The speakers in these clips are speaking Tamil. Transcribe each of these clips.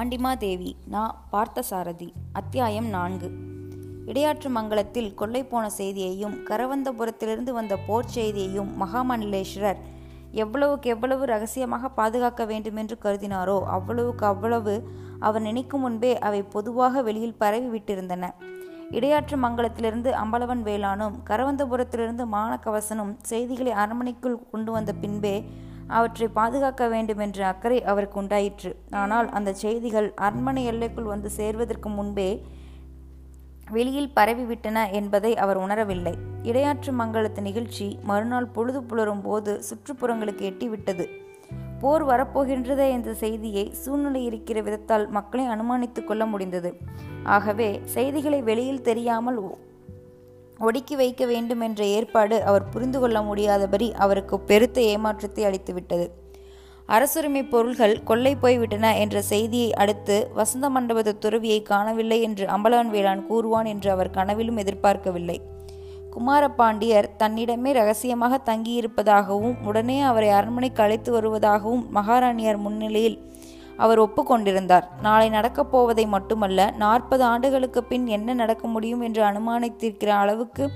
பாண்டிமாதேவி நா. பார்த்தசாரதி அத்தியாயம் நான்கு. இடையாற்று மங்கலத்தில் கொள்ளை போன செய்தியையும் கரவந்தபுரத்திலிருந்து வந்த போர் செய்தியையும் மகாமண்டலேஸ்வரர் எவ்வளவுக்கு எவ்வளவு ரகசியமாக பாதுகாக்க வேண்டுமென்று கருதினாரோ அவ்வளவுக்கு அவ்வளவு அவர் நினைக்கும் முன்பே அவை பொதுவாக வெளியில் பரவி விட்டிருந்தன. இடையாற்று மங்கலத்திலிருந்து அம்பலவன் வேளானும் கரவந்தபுரத்திலிருந்து மானக்கவசனும் செய்திகளை அரண்மனைக்குள் கொண்டு வந்த பின்பே அவற்றை பாதுகாக்க வேண்டுமென்ற அக்கறை அவருக்கு உண்டாயிற்று. ஆனால் அந்த செய்திகள் அரண்மனை எல்லைக்குள் வந்து சேர்வதற்கு முன்பே வெளியில் பரவிவிட்டன என்பதை அவர் உணரவில்லை. இடையாற்று மங்கலத்து நிகழ்ச்சி மறுநாள் பொழுது புலரும் போது சுற்றுப்புறங்களுக்கு எட்டிவிட்டது. போர் வரப்போகின்றதே என்ற செய்தியை சூழ்நிலை இருக்கிற விதத்தால் மக்களை அனுமானித்துக் கொள்ள முடிந்தது. ஆகவே செய்திகளை வெளியில் தெரியாமல் ஒடுக்கி வைக்க வேண்டும் என்ற ஏற்பாடு அவர் புரிந்து கொள்ள முடியாதபடி அவருக்கு பெருத்த ஏமாற்றத்தை அளித்துவிட்டது அரசுரிமை பொருள்கள் கொள்ளை போய்விட்டன என்ற செய்தியை அடுத்து வசந்த மண்டபத்து துறவியை காணவில்லை என்று அம்பலவன் வேளான் கூறுவான் என்று அவர் கனவிலும் எதிர்பார்க்கவில்லை. குமாரபாண்டியர் தன்னிடமே ரகசியமாக தங்கியிருப்பதாகவும் உடனே அவரை அரண்மனைக்கு அழைத்து வருவதாகவும் மகாராணியார் முன்னிலையில் அவர் ஒப்புக்கொண்டிருந்தார். நாளை நடக்கப் போவதை மட்டுமல்ல நாற்பது ஆண்டுகளுக்கு பின் என்ன நடக்க முடியும் என்று அனுமானித்திருக்கிற அளவுக்கு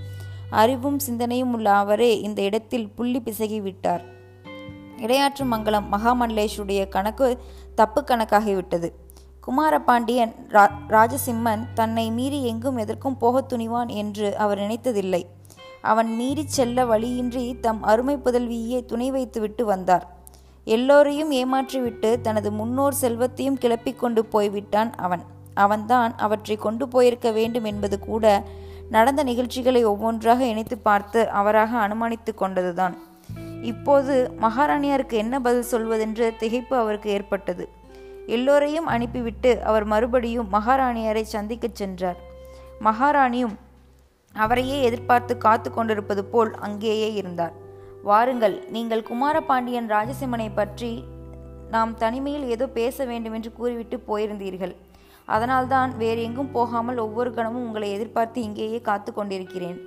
அறிவும் சிந்தனையும் உள்ள அவரே இந்த இடத்தில் புள்ளி பிசகி விட்டார். இடையாற்று மங்கலம் மகாமண்டலேஷுடைய கணக்கு தப்பு கணக்காகிவிட்டது. குமாரபாண்டியன் ரா ராஜசிம்மன் தன்னை மீறி எங்கும் எதற்கும் போகத் துணிவான் என்று அவர் நினைத்ததில்லை. அவன் மீறிச் செல்ல வழியின்றி தம் அருமை புதல்வியை துணை வைத்துவிட்டு வந்தார். எல்லோரையும் ஏமாற்றிவிட்டு தனது முன்னோர் செல்வத்தையும் கிளப்பிக்கொண்டு போய்விட்டான் அவன். அவன்தான் அவற்றை கொண்டு போயிருக்க வேண்டும் என்பது கூட நடந்த நிகழ்ச்சிகளை ஒவ்வொன்றாக இணைத்து பார்த்து அவராக அனுமானித்து கொண்டதுதான். இப்போது மகாராணியாருக்கு என்ன பதில் சொல்வதென்று திகைப்பு அவருக்கு ஏற்பட்டது. எல்லோரையும் அனுப்பிவிட்டு அவர் மறுபடியும் மகாராணியாரை சந்திக்கச் சென்றார். மகாராணியும் அவரையே எதிர்பார்த்து காத்து கொண்டிருப்பது போல் அங்கேயே இருந்தார். வாருங்கள் நீங்கள் குமாரபாண்டியன் ராஜசிம்மனை பற்றி நாம் தனிமையில் ஏதோ பேச வேண்டும் என்று கூறிவிட்டு போயிருந்தீர்கள். அதனால்தான் வேறு எங்கும் போகாமல் ஒவ்வொரு கணமும் உங்களை எதிர்பார்த்து இங்கேயே காத்து கொண்டிருக்கிறேன்.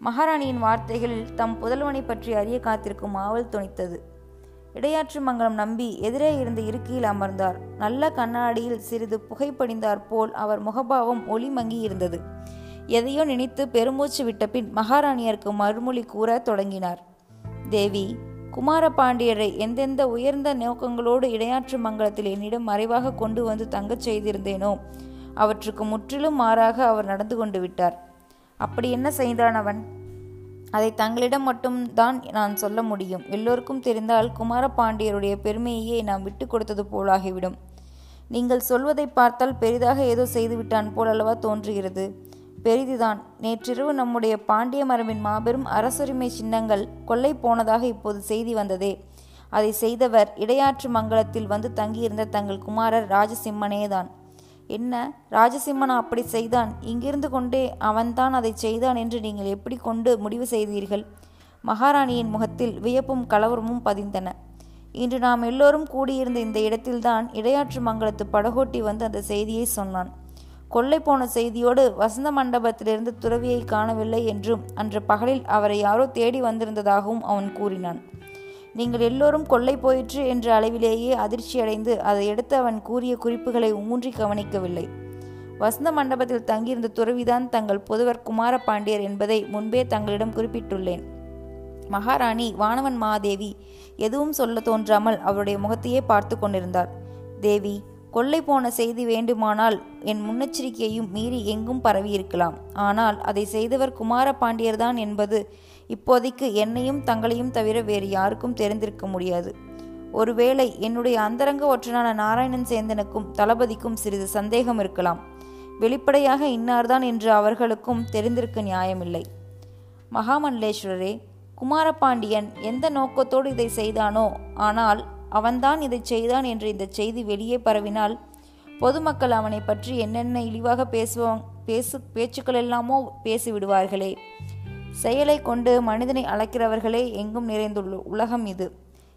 மகாராணியின் வார்த்தைகளில் தம் புதல்வனை பற்றி அறிய காத்திருக்கும் ஆவல் துணித்தது இடையாற்று மங்கலம் நம்பி எதிரே இருந்த இருக்கையில் அமர்ந்தார். நல்ல கண்ணாடியில் சிறிது புகைப்படிந்தார் போல் அவர் முகபாவம் ஒளி மங்கி இருந்தது. எதையோ நினைத்து பெருமூச்சு விட்டபின் மகாராணியருக்கு மறுமொழி கூற தொடங்கினார். தேவி குமாரபாண்டியரை எந்தெந்த உயர்ந்த நோக்கங்களோடு இடையாற்று மங்கலத்தில் என்னிடம் மறைவாக கொண்டு வந்து தங்கச் செய்திருந்தேனோ அவற்றுக்கு முற்றிலும் மாறாக அவர் நடந்து கொண்டு விட்டார். அப்படி என்ன செய்தான் அவன்? அதை தங்களிடம் மட்டும்தான் நான் சொல்ல முடியும். எல்லோருக்கும் தெரிந்தால் குமாரபாண்டியருடைய பெருமையையே நாம் விட்டு கொடுத்தது போலாகிவிடும். நீங்கள் சொல்வதை பார்த்தால் பெரிதாக ஏதோ செய்துவிட்டான் போல் அல்லவா தோன்றுகிறது. பெரிதுதான். நேற்றிரவு நம்முடைய பாண்டிய மரபின் மாபெரும் அரசுரிமை சின்னங்கள் கொள்ளை போனதாக இப்போது செய்தி வந்ததே. அதை செய்தவர் இடையாற்று மங்கலத்தில் வந்து தங்கியிருந்த தங்கள் குமாரர் ராஜசிம்மனேதான். என்ன? ராஜசிம்மனா அப்படி செய்தான்? இங்கிருந்து கொண்டே அவன்தான் அதை செய்தான் என்று நீங்கள் எப்படி கொண்டு முடிவு செய்தீர்கள்? மகாராணியின் முகத்தில் வியப்பும் கலவரமும் பதிந்தன. இன்று நாம் எல்லோரும் கூடியிருந்த இந்த இடத்தில்தான் இடையாற்று மங்கலத்து படகோட்டி வந்து அந்த செய்தியை சொன்னான். கொள்ளை போன செய்தியோடு வசந்த மண்டபத்திலிருந்து துறவியை காணவில்லை என்றும் அன்று பகலில் அவரை யாரோ தேடி வந்திருந்ததாகவும் அவன் கூறினான். நீங்கள் எல்லோரும் கொள்ளை போயிற்று என்ற அளவிலேயே அதிர்ச்சியடைந்து அதை எடுத்து அவன் கூறிய குறிப்புகளை ஊன்றி கவனிக்கவில்லை. வசந்த மண்டபத்தில் தங்கியிருந்த துறவிதான் தங்கள் புதுவர் குமார பாண்டியர் என்பதை முன்பே தங்களிடம் குறிப்பிட்டுள்ளேன். மகாராணி வானவன் மாதேவி எதுவும் சொல்ல தோன்றாமல் அவருடைய முகத்தையே பார்த்து கொண்டிருந்தார். தேவி கொள்ளை போன செய்தி வேண்டுமானால் என் முன்னெச்சரிக்கையையும் மீறி எங்கும் பரவியிருக்கலாம் ஆனால் அதை செய்தவர் குமார பாண்டியர்தான் என்பது இப்போதைக்கு என்னையும் தங்களையும் தவிர வேறு யாருக்கும் தெரிந்திருக்க முடியாது. ஒருவேளை என்னுடைய அந்தரங்க ஒற்றனான நாராயணன் சேந்தனுக்கும் தளபதிக்கும் சிறிது சந்தேகம் இருக்கலாம். வெளிப்படையாக இன்னார்தான் என்று அவர்களுக்கும் தெரிந்திருக்க நியாயமில்லை. மகாமண்டலேஸ்வரரே குமாரபாண்டியன் எந்த நோக்கத்தோடு இதை செய்தானோ ஆனால் அவன்தான் இதை செய்தான் என்று இந்த செய்தி வெளியே பரவினால் பொதுமக்கள் அவனை பற்றி என்னென்ன இழிவாக பேசுவோம் பேசு பேச்சுக்கள் எல்லாமோ பேசிவிடுவார்களே. செயலை கொண்டு மனிதனை அழைக்கிறவர்களே எங்கும் நிறைந்துள்ள உலகம் இது.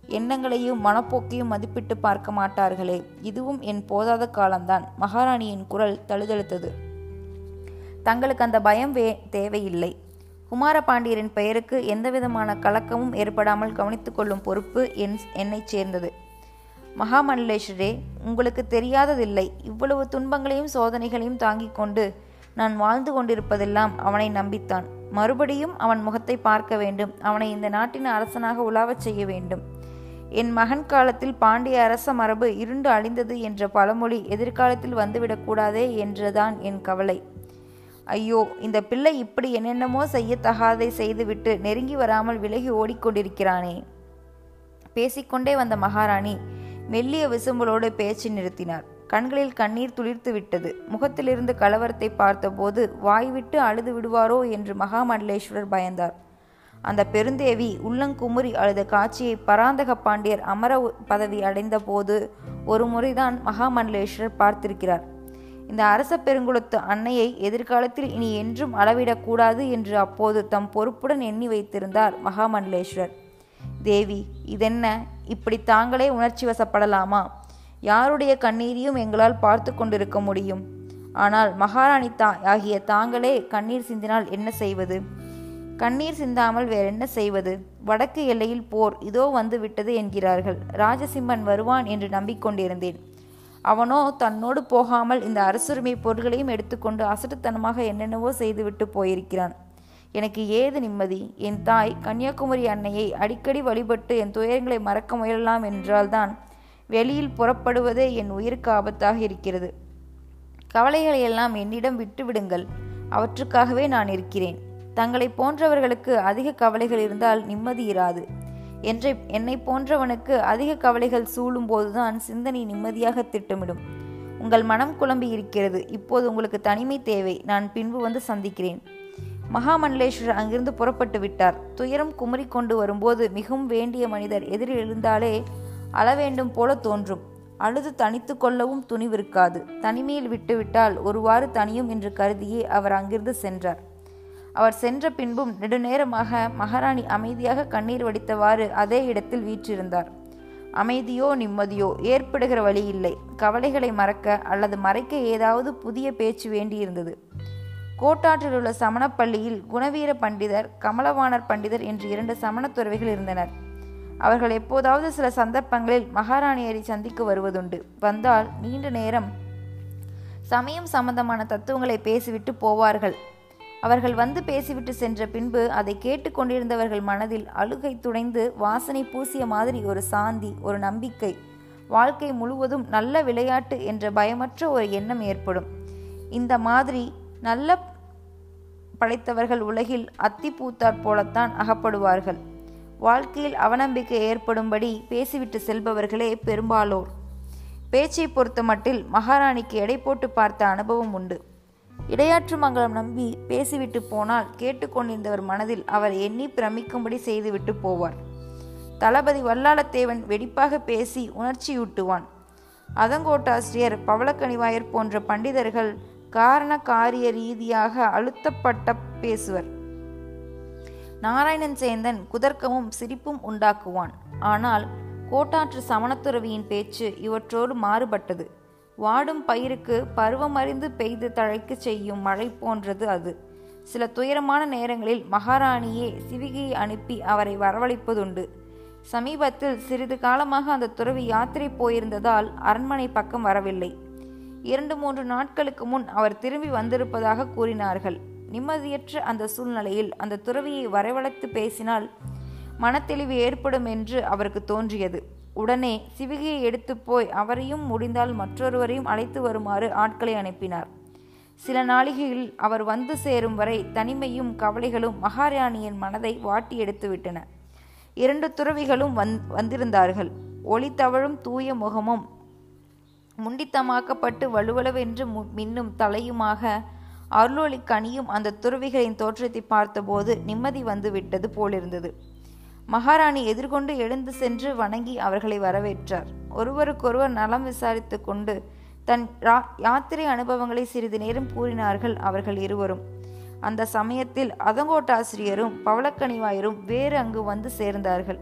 எண்ணங்களையும் மனப்போக்கையும் மதிப்பிட்டு பார்க்க மாட்டார்களே. இதுவும் என் போதாத காலம்தான். மகாராணியின் குரல் தழுதழுத்தது. தங்களுக்கு அந்த பயம் வே தேவையில்லை. குமாரபாண்டியரின் பெயருக்கு எந்தவிதமான கலக்கமும் ஏற்படாமல் கவனித்து கொள்ளும் பொறுப்பு என் என்னைச் சேர்ந்தது. மகாமண்டலேஸ்வரே உங்களுக்கு தெரியாததில்லை. இவ்வளவு துன்பங்களையும் சோதனைகளையும் தாங்கிக் கொண்டு நான் வாழ்ந்து கொண்டிருப்பதெல்லாம் அவனை நம்பித்தான். மறுபடியும் அவன் முகத்தை பார்க்க வேண்டும். அவனை இந்த நாட்டின் அரசனாக உலாவச் செய்ய வேண்டும். என் மகன் காலத்தில் பாண்டிய அரச மரபு இருண்டு அழிந்தது என்ற பழமொழி எதிர்காலத்தில் வந்துவிடக்கூடாதே என்றுதான் என் கவலை. ஐயோ இந்த பிள்ளை இப்படி என்னென்னமோ செய்யத்தகாதை செய்துவிட்டு நெருங்கி வராமல் விலகி ஓடிக்கொண்டிருக்கிறானே. பேசிக்கொண்டே வந்த மகாராணி மெல்லிய விசும்பலோடு பேச்சு நிறுத்தினார். கண்களில் கண்ணீர் துளிர்த்து விட்டது முகத்திலிருந்து கலவரத்தை பார்த்தபோது வாய்விட்டு அழுது விடுவாரோ என்று மகாமண்டலேஸ்வரர் பயந்தார். அந்த பெருந்தேவி உள்ளங்குமுறி அழுத காட்சியை பராந்தக பாண்டியர் அமர பதவி அடைந்த போது ஒரு முறைதான் மகாமண்டலேஸ்வரர் பார்த்திருக்கிறார். இந்த அரச பெருங்குளத்து அன்னையை எதிர்காலத்தில் இனி என்றும் அளவிடக்கூடாது என்று அப்போது தம் பொறுப்புடன் எண்ணி வைத்திருந்தார் மகாமண்டலேஸ்வரர். தேவி இதென்ன? இப்படி தாங்களே உணர்ச்சி வசப்படலாமா? யாருடைய கண்ணீரையும் எங்களால் பார்த்து கொண்டிருக்க முடியும்? ஆனால் மகாராணி தா ஆகிய தாங்களே கண்ணீர் சிந்தினால் என்ன செய்வது? கண்ணீர் சிந்தாமல் வேறென்ன செய்வது? வடக்கு எல்லையில் போர் இதோ வந்து விட்டது என்கிறார்கள். ராஜசிம்மன் வருவான் என்று நம்பிக்கொண்டிருந்தேன். அவனோ தன்னோடு போகாமல் இந்த அரசுரிமை பொருள்களையும் எடுத்துக்கொண்டு அசட்டுத்தனமாக என்னென்னவோ செய்துவிட்டு போயிருக்கிறான். எனக்கு ஏது நிம்மதி? என் தாய் கன்னியாகுமரி அன்னையை அடிக்கடி வழிபட்டு என் துயரங்களை மறக்க முயலலாம் என்றால்தான் வெளியில் புறப்படுவதே என் உயிருக்கு ஆபத்தாக இருக்கிறது. கவலைகளை எல்லாம் என்னிடம் விட்டுவிடுங்கள். அவற்றுக்காகவே நான் இருக்கிறேன். தங்களை போன்றவர்களுக்கு அதிக கவலைகள் இருந்தால் நிம்மதி இராது. என்றை என்னை போன்றவனுக்கு அதிக கவலைகள் சூழும் போதுதான் சிந்தனை நிம்மதியாக திட்டமிடும். உங்கள் மனம் குழம்பி இருக்கிறது. இப்போது உங்களுக்கு தனிமை தேவை. நான் பின்பு வந்து சந்திக்கிறேன். மகாமண்டலேஸ்வரர் அங்கிருந்து புறப்பட்டு விட்டார். துயரம் குமரி கொண்டு வரும்போது மிகவும் வேண்டிய மனிதர் எதிரில் எழுந்தாலே அளவேண்டும் போல தோன்றும். அழுது தனித்து கொள்ளவும் துணிவிருக்காது. தனிமையில் விட்டுவிட்டால் ஒருவாறு தனியும் என்று கருதியே அவர் அங்கிருந்து சென்றார். அவர் சென்ற பின்பும் நெடுநேரமாக மகாராணி அமைதியாக கண்ணீர் வடித்தவாறு அதே இடத்தில் வீற்றிருந்தார். அமைதியோ நிம்மதியோ ஏற்படுகிற வழி இல்லை. கவலைகளை மறக்க அல்லது மறைக்க ஏதாவது புதிய பேச்சு வேண்டியிருந்தது. கோட்டாற்றில் உள்ள சமணப்பள்ளியில் குணவீர பண்டிதர் கமலவாணர் பண்டிதர் என்று இரண்டு சமண துறவிகள் இருந்தனர். அவர்கள் எப்போதாவது சில சந்தர்ப்பங்களில் மகாராணியரை சந்திக்க வருவதுண்டு. வந்தால் நீண்ட நேரம் சமயம் சம்பந்தமான தத்துவங்களை பேசிவிட்டு போவார்கள். அவர்கள் வந்து பேசிவிட்டு சென்ற பின்பு அதை கேட்டுக்கொண்டிருந்தவர்கள் மனதில் அழுகை துடைந்து வாசனை பூசிய மாதிரி ஒரு சாந்தி ஒரு நம்பிக்கை. வாழ்க்கை முழுவதும் நல்ல விளையாட்டு என்ற பயமற்ற ஒரு எண்ணம் ஏற்படும். இந்த மாதிரி நல்ல படைத்தவர்கள் உலகில் அத்தி பூத்தாற் போலத்தான் அகப்படுவார்கள். வாழ்க்கையில் அவநம்பிக்கை ஏற்படும்படி பேசிவிட்டு செல்பவர்களே பெரும்பாலோர். பேச்சை பொறுத்த மட்டில் மகாராணிக்கு எடை போட்டு பார்த்த அனுபவம் உண்டு. இடையாற்று மங்கலம் நம்பி பேசிவிட்டு போனால் கேட்டுக்கொண்டிருந்தவர் மனதில் அவர் எண்ணி பிரமிக்கும்படி செய்துவிட்டு போவார். தளபதி வல்லாளத்தேவன் வெடிப்பாக பேசி உணர்ச்சியூட்டுவான். அதங்கோட்டாசிரியர் பவளக்கணிவாயர் போன்ற பண்டிதர்கள் காரண காரிய ரீதியாக அழுத்தப்பட்ட பேசுவர். நாராயணன் சேந்தன் குதர்க்கமும் சிரிப்பும் உண்டாக்குவான். ஆனால் கோட்டாற்று சமணத்துறவியின் பேச்சு இவற்றோடு மாறுபட்டது. வாடும் பயிருக்கு பருவமறிந்து பெய்து தழைக்கு செய்யும் மழை போன்றது அது. சில துயரமான நேரங்களில் மகாராணியே சிவிகையை அனுப்பி அவரை வரவழைப்பதுண்டு. சமீபத்தில் சிறிது காலமாக அந்த துறவி யாத்திரை போயிருந்ததால் அரண்மனை பக்கம் வரவில்லை. இரண்டு மூன்று நாட்களுக்கு முன் அவர் திரும்பி வந்திருப்பதாக கூறினார்கள். நிம்மதியற்ற அந்த சூழ்நிலையில் அந்த துறவியை வரவழைத்து பேசினால் மனத்தெளிவு ஏற்படும் என்று அவருக்கு தோன்றியது. உடனே சிவிகையை எடுத்து போய் அவரையும் முடிந்தால் மற்றொருவரையும் அழைத்து வருமாறு ஆட்களை அனுப்பினார். சில நாளிகையில் அவர் வந்து சேரும் வரை தனிமையும் கவலைகளும் மகாராணியின் மனதை வாட்டி எடுத்துவிட்டன இரண்டு துறவிகளும் வந் வந்திருந்தார்கள். ஒளி தவழும் தூய முகமும் முண்டித்தமாக்கப்பட்டு வலுவளவென்று மின்னும் தலையுமாக அருளொளி கனியும் அந்த துறவிகளின் தோற்றத்தை பார்த்தபோது நிம்மதி வந்துவிட்டது போலிருந்தது. மகாராணி எதிர்கொண்டு எழுந்து சென்று வணங்கி அவர்களை வரவேற்றார். ஒருவருக்கொருவர் நலம் விசாரித்து கொண்டு தன் யாத்திரை அனுபவங்களை சிறிது நேரம் கூறினார்கள் அவர்கள் இருவரும். அந்த சமயத்தில் அதங்கோட்டாசிரியரும் பவளக்கணிவாயரும் வேறு அங்கு வந்து சேர்ந்தார்கள்.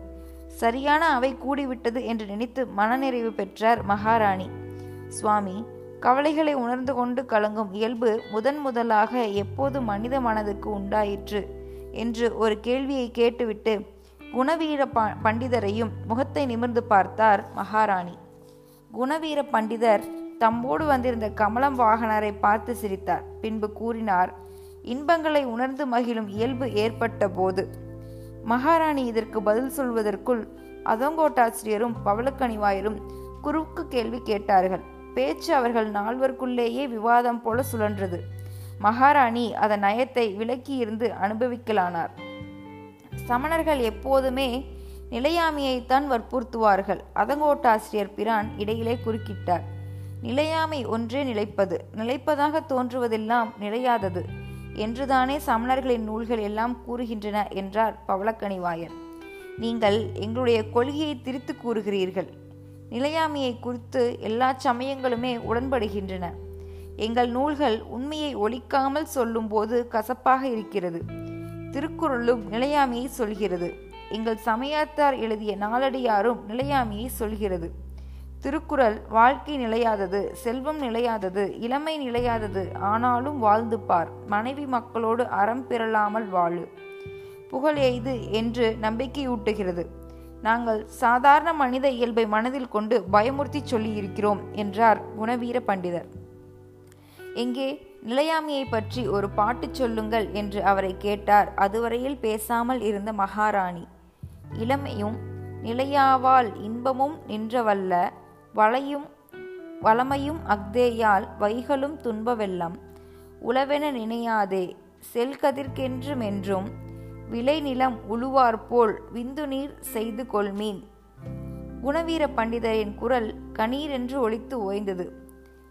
சரியான அவை கூடிவிட்டது என்று நினைத்து மனநிறைவு பெற்றார் மகாராணி. சுவாமி கவலைகளை உணர்ந்து கொண்டு கலங்கும் இயல்பு முதன் முதலாக எப்போது மனித மனதுக்கு உண்டாயிற்று? என்று ஒரு கேள்வியை கேட்டுவிட்டு குணவீர பண்டிதரையும் முகத்தை நிமிர்ந்து பார்த்தார் மகாராணி. குணவீர பண்டிதர் தம்போடு வந்திருந்த கமலம் வாகனரை பார்த்து சிரித்தார். பின்பு கூறினார் இன்பங்களை உணர்ந்து மகிழும் இயல்பு ஏற்பட்ட போது மகாராணி இதற்கு பதில் சொல்வதற்குள் அதங்கோட்டாசிரியரும் பவளக்கணிவாயரும் குறுக்கு கேள்வி கேட்டார்கள். பேச்சு அவர்கள் நால்வருக்குள்ளேயே விவாதம் போல சுழன்றது. மகாராணி அதன் நயத்தை விலக்கியிருந்து அனுபவிக்கலானார். சமணர்கள் எப்போதுமே நிலையாமையைத்தான் வற்புறுத்துவார்கள். அதங்கோட்டாசிரியர் பிரான் இடையிலே குறுக்கிட்டார். நிலையாமை ஒன்றே நிலைப்பது. நிலைப்பதாக தோன்றுவதெல்லாம் நிலையாதது என்றுதானே சமணர்களின் நூல்கள் எல்லாம் கூறுகின்றன என்றார் பவளக்கணிவாயர் நீங்கள் எங்களுடைய கொள்கையை திரித்து கூறுகிறீர்கள். நிலையாமையை குறித்து எல்லா சமயங்களுமே உடன்படுகின்றன. எங்கள் நூல்கள் உண்மையை ஒழிக்காமல் சொல்லும்போது கசப்பாக இருக்கிறது. திருக்குறளும் நிலையாமையை சொல்கிறது. எங்கள் சமயத்தார் எழுதிய நாளடியாரும் நிலையாமையை சொல்கிறது. திருக்குறள் வாழ்க்கை நிலையாதது செல்வம் நிலையாதது இளமை நிலையாதது ஆனாலும் வாழ்ந்து பார் மனைவி மக்களோடு அறம் பெறலாமல் வாழு. புகழ் எய்து என்று நம்பிக்கையூட்டுகிறது. நாங்கள் சாதாரண மனித இயல்பை மனதில் கொண்டு பயமுறுத்தி சொல்லியிருக்கிறோம் என்றார் குணவீர பண்டிதர். எங்கே? நிலையாமையை பற்றி ஒரு பாட்டு சொல்லுங்கள் என்று அவரை கேட்டார். அதுவரையில் பேசாமல் இருந்த மகாராணி இளமையும் நிலையாவால் இன்பமும் நின்றவல்ல வளையும் வளமையும் அக்தேயால் வைகளும் துன்பவெல்லம். உளவென நினையாதே செல்கதிர்க்கென்றுமென்றும் விளைநிலம் உழுவார்போல் விந்து நீர் செய்து கொள்மீன் குணவீர பண்டிதரின் குரல் கணீரென்று ஒழித்து ஓய்ந்தது.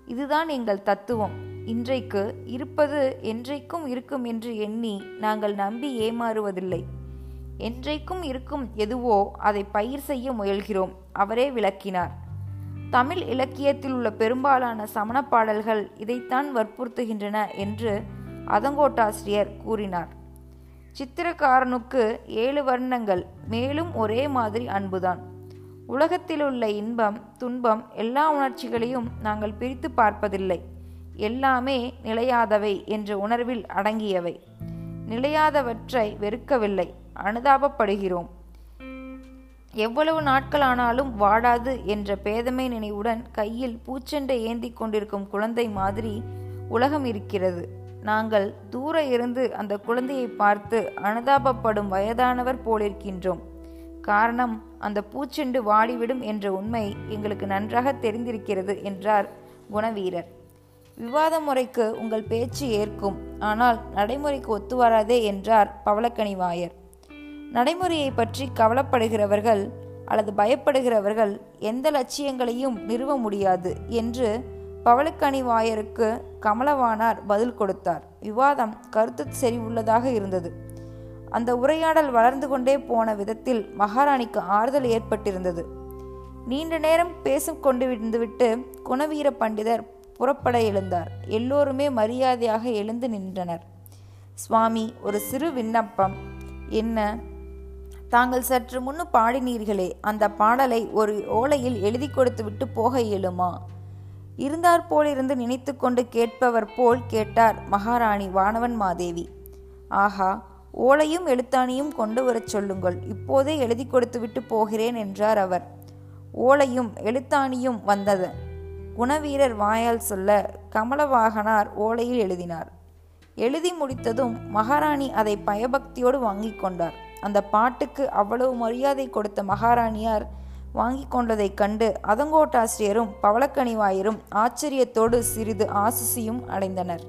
இதுதான் எங்கள் தத்துவம். இன்றைக்கு இருப்பது என்றைக்கும் இருக்கும் என்று எண்ணி நாங்கள் நம்பி ஏமாறுவதில்லை. என்றைக்கும் இருக்கும் எதுவோ அதை பயிர் செய்ய முயல்கிறோம் அவரே விளக்கினார். தமிழ் இலக்கியத்தில் உள்ள பெரும்பாலான சமண பாடல்கள் இதைத்தான் வற்புறுத்துகின்றன என்று அதங்கோட்டாசிரியர் கூறினார். சித்திரக்காரனுக்கு ஏழு வர்ணங்கள் மேலும் ஒரே மாதிரி அன்புதான். உலகத்திலுள்ள இன்பம் துன்பம் எல்லா உணர்ச்சிகளையும் நாங்கள் பிரித்து பார்ப்பதில்லை. எல்லாமே நிலையாதவை என்ற உணர்வில் அடங்கியவை. நிலையாதவற்றை வெறுக்கவில்லை அனுதாபப்படுகிறோம். எவ்வளவு நாட்களானாலும் வாடாது என்ற பேதமை நினைவுடன் கையில் பூச்செண்டை ஏந்தி கொண்டிருக்கும் குழந்தை மாதிரி உலகம் இருக்கிறது. நாங்கள் தூர இருந்து அந்த குழந்தையை பார்த்து அனுதாபப்படும் வயதானவர் போலிருக்கின்றோம். காரணம் அந்த பூச்செண்டு வாடிவிடும் என்ற உண்மை எங்களுக்கு நன்றாக தெரிந்திருக்கிறது என்றார் குணவீரர். விவாத முறைக்கு உங்கள் பேச்சு ஏற்கும். ஆனால் நடைமுறைக்கு ஒத்து வராதே என்றார் பவளக்கணிவாயர் நடைமுறையை பற்றி கவலைப்படுகிறவர்கள் அல்லது பயப்படுகிறவர்கள் எந்த லட்சியங்களையும் நிறுவ முடியாது என்று பவளக்கனிவாயருக்கு கமலவானார் பதில் கொடுத்தார். விவாதம் கருத்து செறிவுள்ளதாக இருந்தது. அந்த உரையாடல் வளர்ந்து கொண்டே போன விதத்தில் மகாராணிக்கு ஆறுதல் ஏற்பட்டிருந்தது. நீண்ட நேரம் பேசிக்கொண்டு விட்டு குணவீர பண்டிதர் புறப்பட எழுந்தார். எல்லோருமே மரியாதையாக எழுந்து நின்றனர். சுவாமி ஒரு சிறு விண்ணப்பம். என்ன? தாங்கள் சற்று முன்னு பாடினீர்களே அந்த பாடலை ஒரு ஓலையில் எழுதி கொடுத்துவிட்டு போக இயலுமா? இருந்தார் போலிருந்து நினைத்து கொண்டு கேட்பவர் போல் கேட்டார் மகாராணி வானவன் மாதேவி. ஆஹா ஓலையும் எழுத்தாணியும் கொண்டு வரச் சொல்லுங்கள். இப்போதே எழுதி கொடுத்துவிட்டு போகிறேன் என்றார் அவர். ஓலையும் எழுத்தாணியும் வந்தது. குணவீரர் வாயால் சொல்ல கமலவாகனார் ஓலையில் எழுதினார். எழுதி முடித்ததும் மகாராணி அதை பயபக்தியோடு வாங்கி கொண்டார். அந்த பாட்டுக்கு அவ்வளவு மரியாதை கொடுத்த மகாராணியார் வாங்கி கொண்டதைக் கண்டு அதங்கோட்டாசிரியரும் பவளக்கணிவாயரும் ஆச்சரியத்தோடு சிறிது ஆசிசியும் அடைந்தனர்.